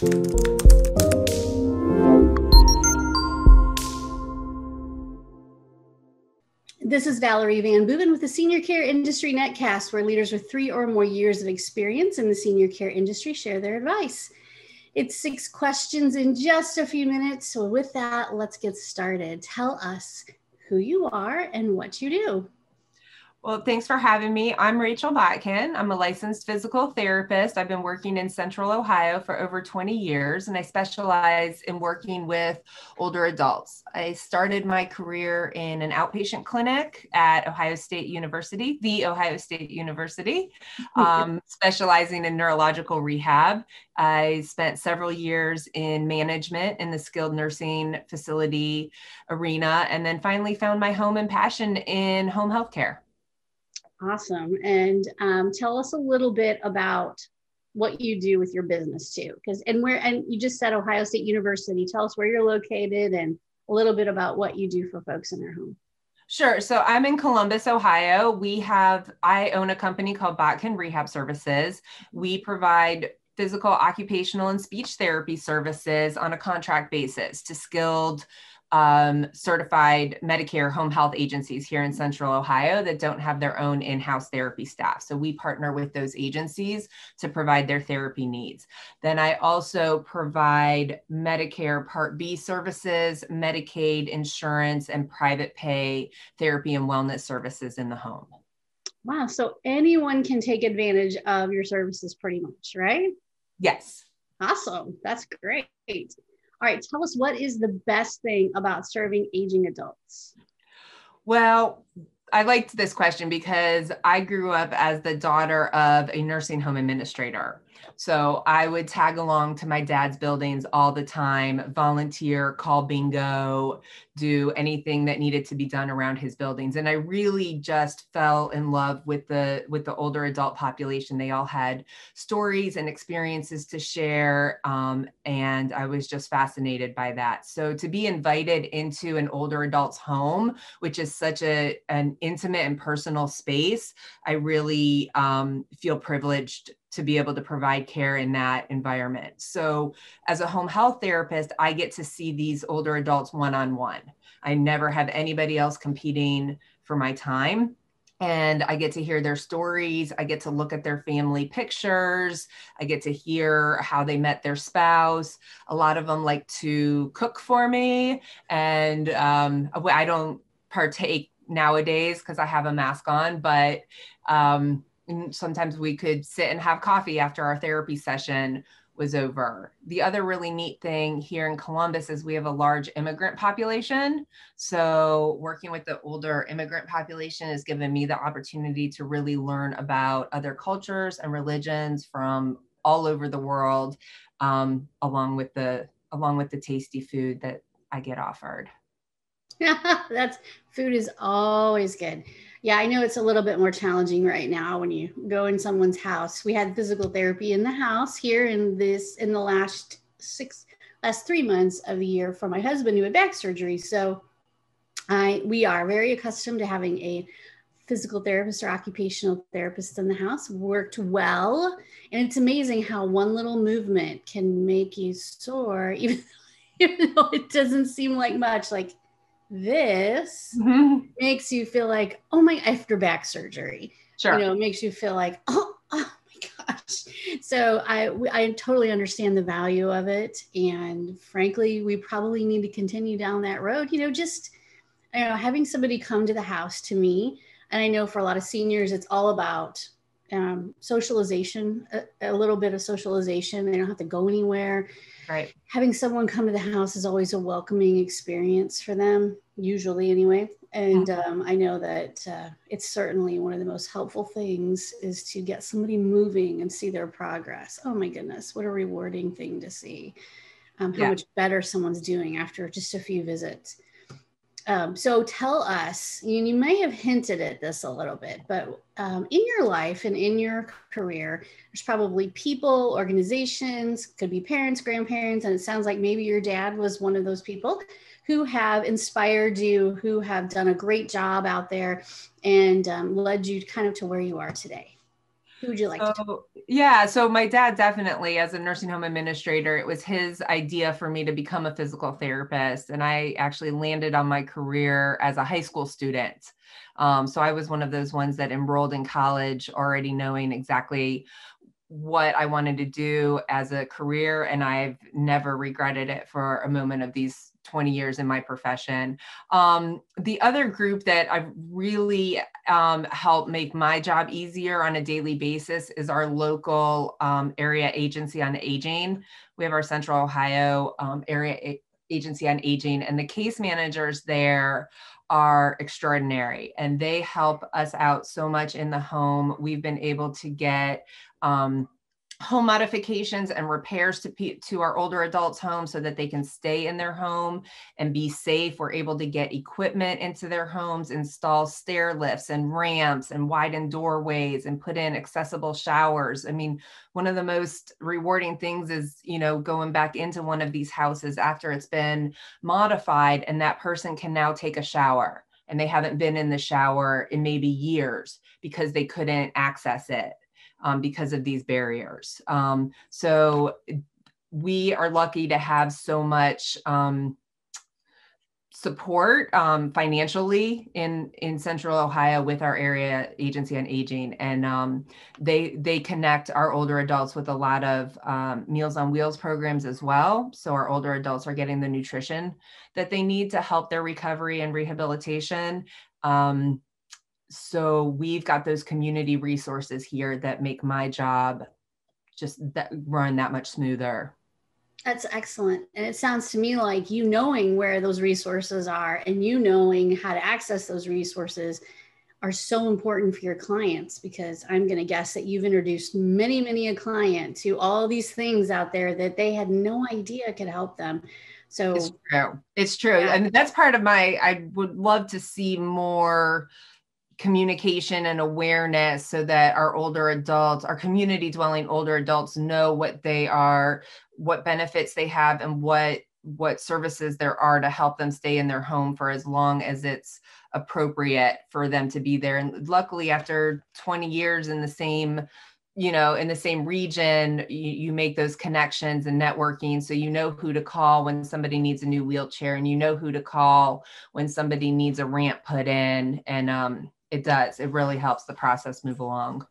This is Valerie Van Booven with the Senior Care Industry Netcast, where leaders with three or more years of experience in the senior care industry share their advice. It's six questions in just a few minutes. So, with that, let's get started. Tell us who you are and what you do. Well, thanks for having me. I'm Rachel Botkin. I'm a licensed physical therapist. I've been working in Central Ohio for over 20 years, and I specialize in working with older adults. I started my career in an outpatient clinic at Ohio State University, the Ohio State University, um, specializing in neurological rehab. I spent several years in management in the skilled nursing facility arena, and then finally found my home and passion in home health care. Awesome. And um, tell us a little bit about what you do with your business too. Because, and where, and you just said Ohio State University. Tell us where you're located and a little bit about what you do for folks in their home. Sure. So I'm in Columbus, Ohio. We have, I own a company called Botkin Rehab Services. We provide physical, occupational, and speech therapy services on a contract basis to skilled um, certified Medicare home health agencies here in Central Ohio that don't have their own in house therapy staff. So we partner with those agencies to provide their therapy needs. Then I also provide Medicare Part B services, Medicaid insurance, and private pay therapy and wellness services in the home. Wow. So anyone can take advantage of your services pretty much, right? Yes. Awesome. That's great. All right, tell us what is the best thing about serving aging adults? Well, I liked this question because I grew up as the daughter of a nursing home administrator. So I would tag along to my dad's buildings all the time, volunteer, call bingo, do anything that needed to be done around his buildings. And I really just fell in love with the with the older adult population. They all had stories and experiences to share, um, and I was just fascinated by that. So to be invited into an older adult's home, which is such a an intimate and personal space, I really um, feel privileged to be able to provide care in that environment. So, as a home health therapist, I get to see these older adults one on one. I never have anybody else competing for my time. And I get to hear their stories. I get to look at their family pictures. I get to hear how they met their spouse. A lot of them like to cook for me. And um, I don't partake nowadays because I have a mask on, but um, and sometimes we could sit and have coffee after our therapy session was over. The other really neat thing here in Columbus is we have a large immigrant population. So, working with the older immigrant population has given me the opportunity to really learn about other cultures and religions from all over the world, um, along with the along with the tasty food that I get offered. That's food is always good yeah, I know it's a little bit more challenging right now when you go in someone's house. We had physical therapy in the house here in this in the last six last three months of the year for my husband who had back surgery. So I we are very accustomed to having a physical therapist or occupational therapist in the house worked well and it's amazing how one little movement can make you sore even, even though it doesn't seem like much like this mm-hmm. makes you feel like, oh my, after back surgery, sure. you know, it makes you feel like, oh, oh my gosh. So I, I totally understand the value of it. And frankly, we probably need to continue down that road, you know, just, you know, having somebody come to the house to me. And I know for a lot of seniors, it's all about um, socialization, a, a little bit of socialization. They don't have to go anywhere Right. Having someone come to the house is always a welcoming experience for them, usually anyway. And mm-hmm. um, I know that uh, it's certainly one of the most helpful things is to get somebody moving and see their progress. Oh my goodness, what a rewarding thing to see. Um, how yeah. much better someone's doing after just a few visits. Um, so tell us, you, you, may have hinted at this a little bit, but um, in your life and in your career, there's probably people, organizations, could be parents, grandparents, and it sounds like maybe your dad was one of those people who have inspired you, who have done a great job out there and um, led you kind of to where you are today. Who would you like so, Yeah. So my dad definitely, as a nursing home administrator, it was his idea for me to become a physical therapist. And I actually landed on my career as a high school student. Um, so I was one of those ones that enrolled in college already knowing exactly what I wanted to do as a career. And I've never regretted it for a moment of these 20 years in my profession. Um, the other group that I've really um, helped make my job easier on a daily basis is our local um, area agency on aging. We have our Central Ohio um, area a- agency on aging, and the case managers there are extraordinary and they help us out so much in the home. We've been able to get um, home modifications and repairs to to our older adults home so that they can stay in their home and be safe. We're able to get equipment into their homes install stair lifts and ramps and widen doorways and put in accessible showers. I mean one of the most rewarding things is you know going back into one of these houses after it's been modified and that person can now take a shower and they haven't been in the shower in maybe years because they couldn't access it um, because of these barriers. Um, so we are lucky to have so much um, support um, financially in in Central Ohio with our area agency on aging, and um, they they connect our older adults with a lot of um, Meals on Wheels programs as well. So our older adults are getting the nutrition that they need to help their recovery and rehabilitation. Um, so we've got those community resources here that make my job just that run that much smoother. That's excellent. And it sounds to me like you knowing where those resources are and you knowing how to access those resources are so important for your clients because i'm going to guess that you've introduced many many a client to all these things out there that they had no idea could help them. So it's true. It's true. Yeah. and that's part of my i would love to see more communication and awareness so that our older adults, our community dwelling older adults know what they are, what benefits they have and what what services there are to help them stay in their home for as long as it's appropriate for them to be there. And luckily after 20 years in the same you know in the same region you, you, make those connections and networking so you know who to call when somebody needs a new wheelchair and you know who to call when somebody needs a ramp put in and um, it does. It really helps the process move along.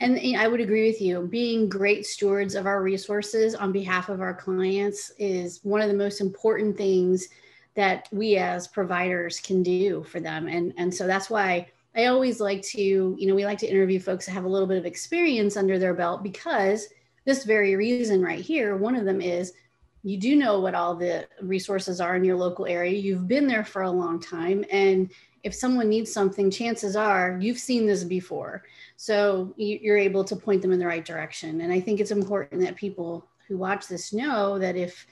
And I would agree with you. Being great stewards of our resources on behalf of our clients is one of the most important things that we as providers can do for them. And, and so that's why I always like to, you know, we like to interview folks that have a little bit of experience under their belt because this very reason right here, one of them is you do know what all the resources are in your local area. You've been there for a long time and if someone needs something, chances are you've seen this before. So you're able to point them in the right direction. And I think it's important that people who watch this know that if,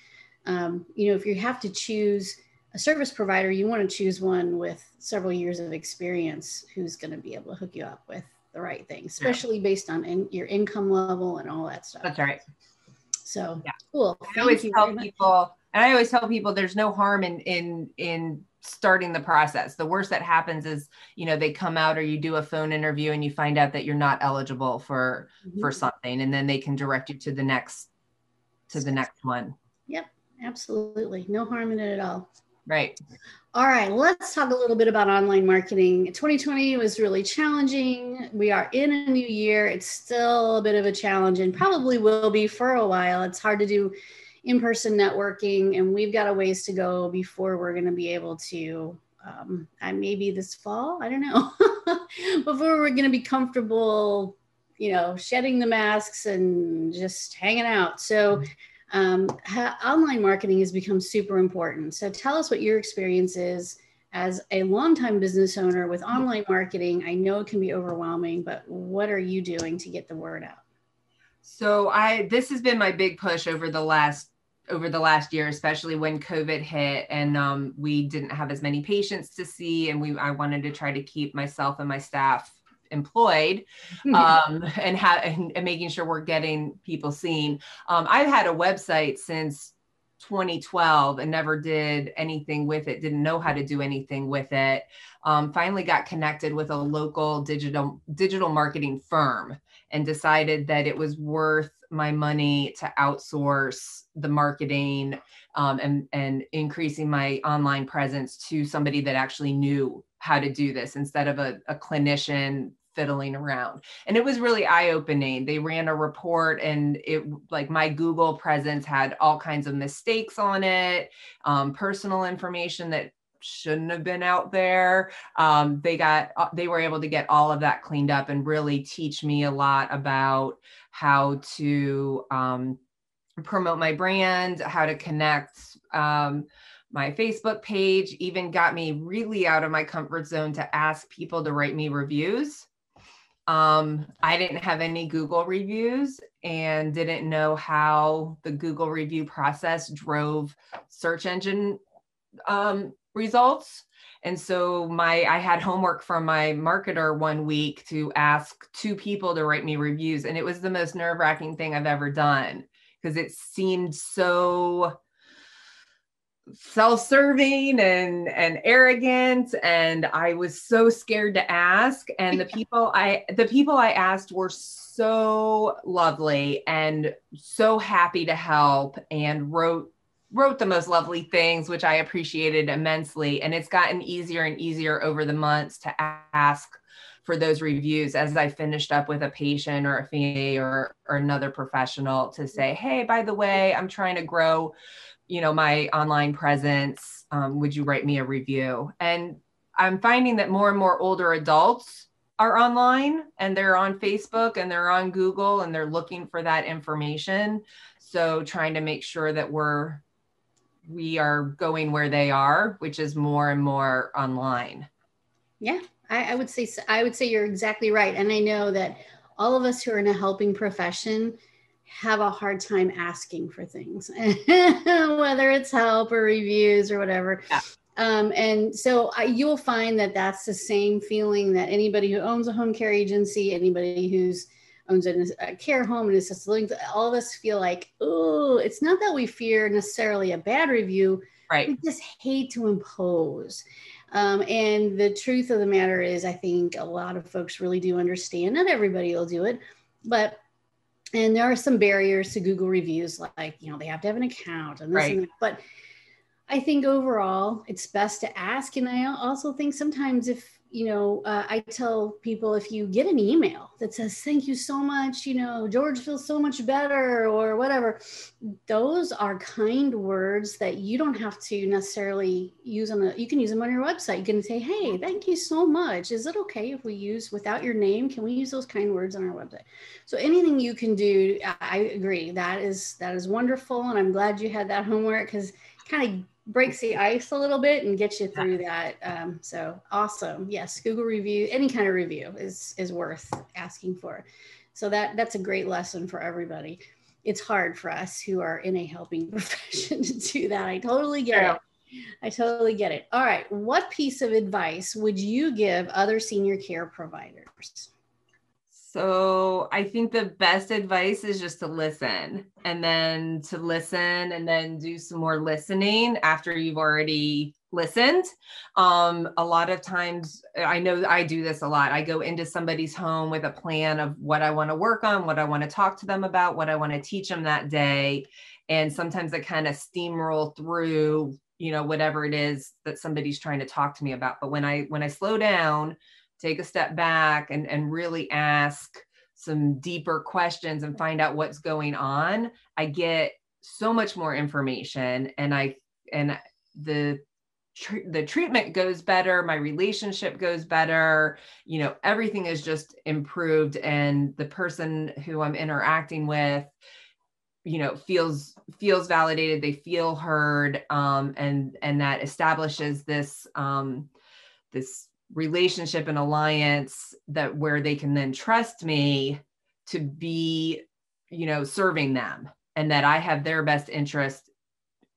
um, you know, if you have to choose a service provider, you want to choose one with several years of experience who's going to be able to hook you up with the right thing, especially yeah. based on in, your income level and all that stuff. That's right. So yeah. cool. I always tell people, and I always tell people there's no harm in in in starting the process. The worst that happens is, you know, they come out or you do a phone interview and you find out that you're not eligible for mm-hmm. for something and then they can direct you to the next to the next one. Yep, absolutely. No harm in it at all. Right. All right, let's talk a little bit about online marketing. 2020 was really challenging. We are in a new year. It's still a bit of a challenge and probably will be for a while. It's hard to do in-person networking and we've got a ways to go before we're going to be able to um, maybe this fall i don't know before we're going to be comfortable you know shedding the masks and just hanging out. So um, ha- online marketing has become super important. So tell us what your experience is as a longtime business owner with online marketing. I know it can be overwhelming but what are you doing to get the word out? So i this has been my big push over the last over the last year, especially when COVID hit and um, we didn't have as many patients to see, and we I wanted to try to keep myself and my staff employed um, and, ha- and, and making sure we're getting people seen. Um, I've had a website since 2012 and never did anything with it didn't know how to do anything with it um, finally got connected with a local digital digital marketing firm and decided that it was worth my money to outsource the marketing um, and and increasing my online presence to somebody that actually knew how to do this instead of a, a clinician fiddling around. And it was really eye-opening. They ran a report and it like my google presence had all kinds of mistakes on it um, personal information that shouldn't have been out there um, they got uh, they were able to get all of that cleaned up and really teach me a lot about how to um, promote my brand how to connect um, my Facebook page even got me really out of my comfort zone to ask people to write me reviews. Um, I didn't have any Google reviews and didn't know how the Google review process drove search engine um, results. And so my I had homework from my marketer one week to ask two people to write me reviews, and it was the most nerve wracking thing I've ever done because it seemed so self-serving and and arrogant. And i was so scared to ask. And the people i the people i asked were so lovely and so happy to help and wrote wrote the most lovely things which i appreciated immensely and it's gotten easier and easier over the months to ask for those reviews as I finished up with a patient or a family or, or another professional to say, hey, by the way, I'm trying to grow you know my online presence. Um, would you write me a review? And i'm finding that more and more older adults are online and they're on facebook and they're on google and they're looking for that information. So trying to make sure that we're we are going where they are which is more and more online yeah I, I would say i would say you're exactly right and i know that all of us who are in a helping profession have a hard time asking for things, whether it's help or reviews or whatever. Yeah. Um, and so I, you'll find that that's the same feeling that anybody who owns a home care agency, anybody who's owns a, a care home and assisted living, all of us feel like, oh, it's not that we fear necessarily a bad review. Right. We just hate to impose. Um, and the truth of the matter is, I think a lot of folks really do understand. Not everybody will do it, but and there are some barriers to Google reviews, like you know they have to have an account and this right. and that. But I think overall, it's best to ask. And I also think sometimes if you know, uh, I tell people if you get an email that says, thank you so much, you know, George feels so much better or whatever, those are kind words that you don't have to necessarily use on the, you can use them on your website. You can say, hey, thank you so much. Is it okay if we use without your name? Can we use those kind words on our website? So anything you can do, I agree. That is, that is wonderful. And I'm glad you had that homework because kind of breaks the ice a little bit and gets you through that. Um, so awesome. Yes, Google review, any kind of review is is worth asking for. So that that's a great lesson for everybody. It's hard for us who are in a helping profession to do that. I totally get yeah. it. I totally get it. All right. What piece of advice would you give other senior care providers? So I think the best advice is just to listen and then to listen and then do some more listening after you've already listened. Um, a lot of times, I know I do this a lot. I go into somebody's home with a plan of what I want to work on, what I want to talk to them about, what I want to teach them that day. And sometimes I kind of steamroll through, you know, whatever it is that somebody's trying to talk to me about. But when I when I slow down, take a step back and, and really ask some deeper questions and find out what's going on, I get so much more information and I and the tr- the treatment goes better, my relationship goes better, you know, everything is just improved and the person who I'm interacting with you know feels feels validated they feel heard um, and and that establishes this um, this relationship and alliance that where they can then trust me to be you know serving them and that i have their best interest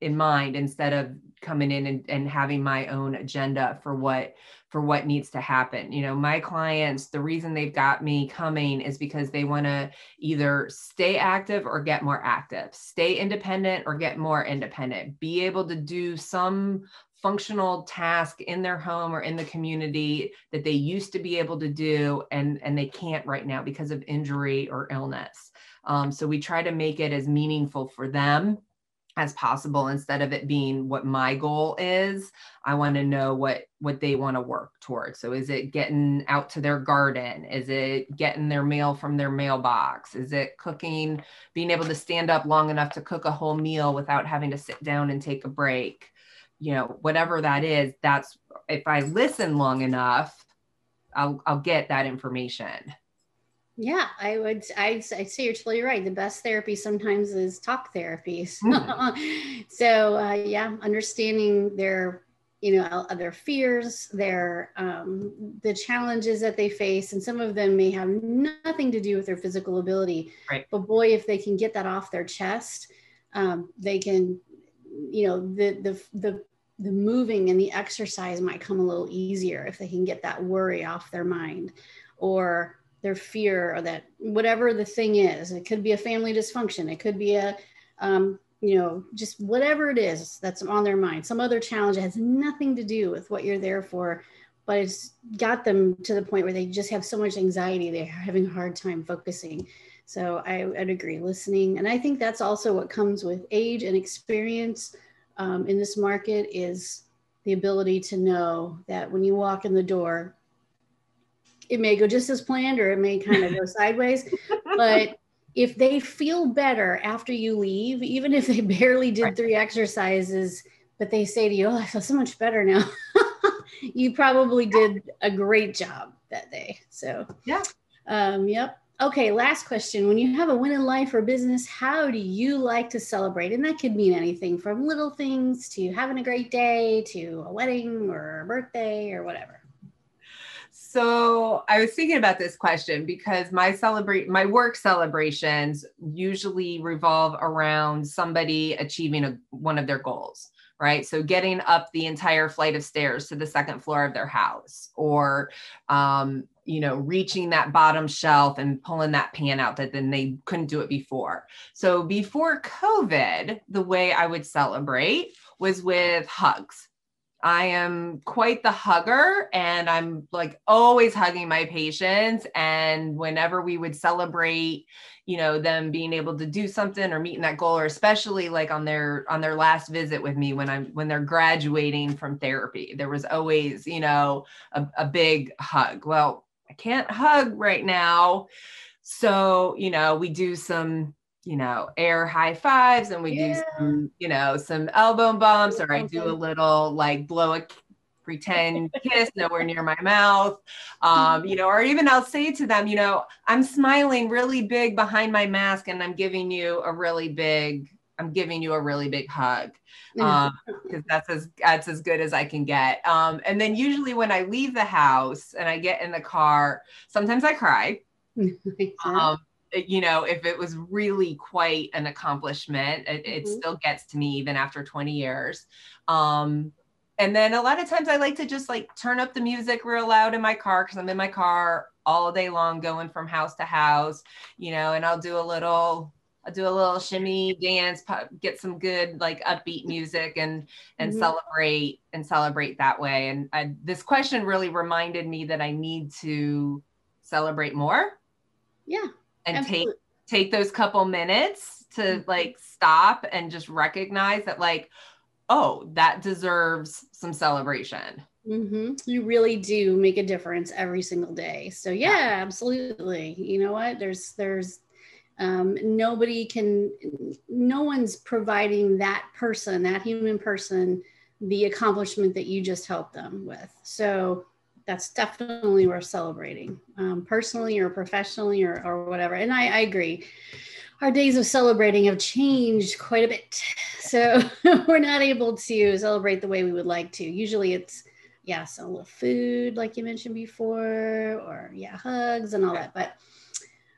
in mind instead of coming in and, and having my own agenda for what for what needs to happen. You know my clients the reason they've got me coming is because they want to either stay active or get more active stay independent or get more independent be able to do some functional task in their home or in the community that they used to be able to do and and they can't right now because of injury or illness. Um, so we try to make it as meaningful for them as possible instead of it being what my goal is. I want to know what what they want to work towards. So is it getting out to their garden? Is it getting their mail from their mailbox? Is it cooking being able to stand up long enough to cook a whole meal without having to sit down and take a break you know whatever that is that's if i listen long enough i'll i'll get that information yeah, I would. I'd, I'd say you're totally right. The best therapy sometimes is talk therapy. Mm-hmm. so uh, yeah, understanding their, you know, their fears, their um, the challenges that they face, and some of them may have nothing to do with their physical ability. Right. But boy, if they can get that off their chest, um, they can, you know, the the the the moving and the exercise might come a little easier if they can get that worry off their mind, or their fear or that whatever the thing is. It could be a family dysfunction. It could be a um, you know just whatever it is that's on their mind. Some other challenge has nothing to do with what you're there for but it's got them to the point where they just have so much anxiety. They're having a hard time focusing so I, would agree listening and i think that's also what comes with age and experience um, in this market is the ability to know that when you walk in the door it may go just as planned or it may kind of go sideways. But if they feel better after you leave, even if they barely did right. three exercises, but they say to you, Oh, I feel so much better now, you probably did a great job that day. So, yeah. Um, yep. Okay, last question. When you have a win in life or business, how do you like to celebrate? And that could mean anything from little things to having a great day to a wedding or a birthday or whatever. So I was thinking about this question because my celebrate my work celebrations usually revolve around somebody achieving a, one of their goals, right? So getting up the entire flight of stairs to the second floor of their house, or um, you know, reaching that bottom shelf and pulling that pan out that then they couldn't do it before. So before COVID, the way I would celebrate was with hugs I am quite the hugger and I'm like always hugging my patients. And whenever we would celebrate, you know, them being able to do something or meeting that goal, or especially like on their on their last visit with me when I'm when they're graduating from therapy, there was always, you know, a, a big hug. Well, I can't hug right now. So, you know, we do some you know, air high fives and we yeah. do some, you know, some elbow bumps, or I do a little like blow a pretend kiss nowhere near my mouth. Um, you know, or even I'll say to them, you know, I'm smiling really big behind my mask and I'm giving you a really big, I'm giving you a really big hug. Um, because that's as that's as good as I can get. Um, and then usually when I leave the house and I get in the car, sometimes I cry. um, you know, if it was really quite an accomplishment, it, mm-hmm. it still gets to me even after 20 years. Um, and then a lot of times I like to just like turn up the music real loud in my car because I'm in my car all day long going from house to house, you know, and I'll do a little I'll do a little shimmy dance, get some good like upbeat music and and mm-hmm. celebrate and celebrate that way. And I, this question really reminded me that I need to celebrate more. Yeah and Absolutely. take take those couple minutes to mm-hmm. like stop and just recognize that like oh that deserves some celebration mm-hmm. you really do make a difference every single day so yeah, yeah. absolutely you know what there's there's um, nobody can no one's providing that person that human person the accomplishment that you just helped them with so that's definitely worth celebrating um, personally or professionally or, or whatever. And I, I agree. Our days of celebrating have changed quite a bit. So we're not able to celebrate the way we would like to. Usually it's, yeah, so a little food, like you mentioned before, or yeah, hugs and all that. But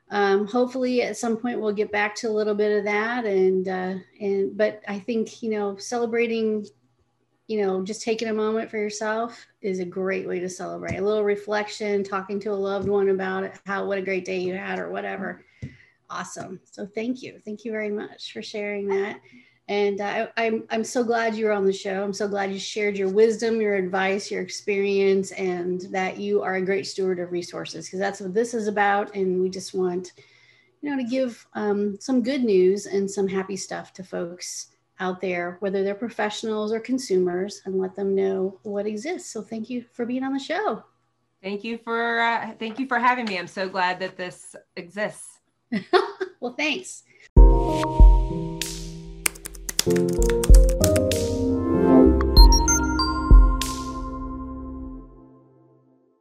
um, hopefully at some point we'll get back to a little bit of that. And, uh, and, but I think, you know, celebrating you know, just taking a moment for yourself is a great way to celebrate. A little reflection, talking to a loved one about how what a great day you had or whatever. Awesome. So thank you. Thank you very much for sharing that. And I, I'm, I'm so glad you're on the show. I'm so glad you shared your wisdom, your advice, your experience, and that you are a great steward of resources because that's what this is about. And we just want, you know, to give um, some good news and some happy stuff to folks out there, whether they're professionals or consumers, and let them know what exists. So thank you for being on the show. Thank you for uh, thank you for having me. I'm so glad that this exists. well, thanks.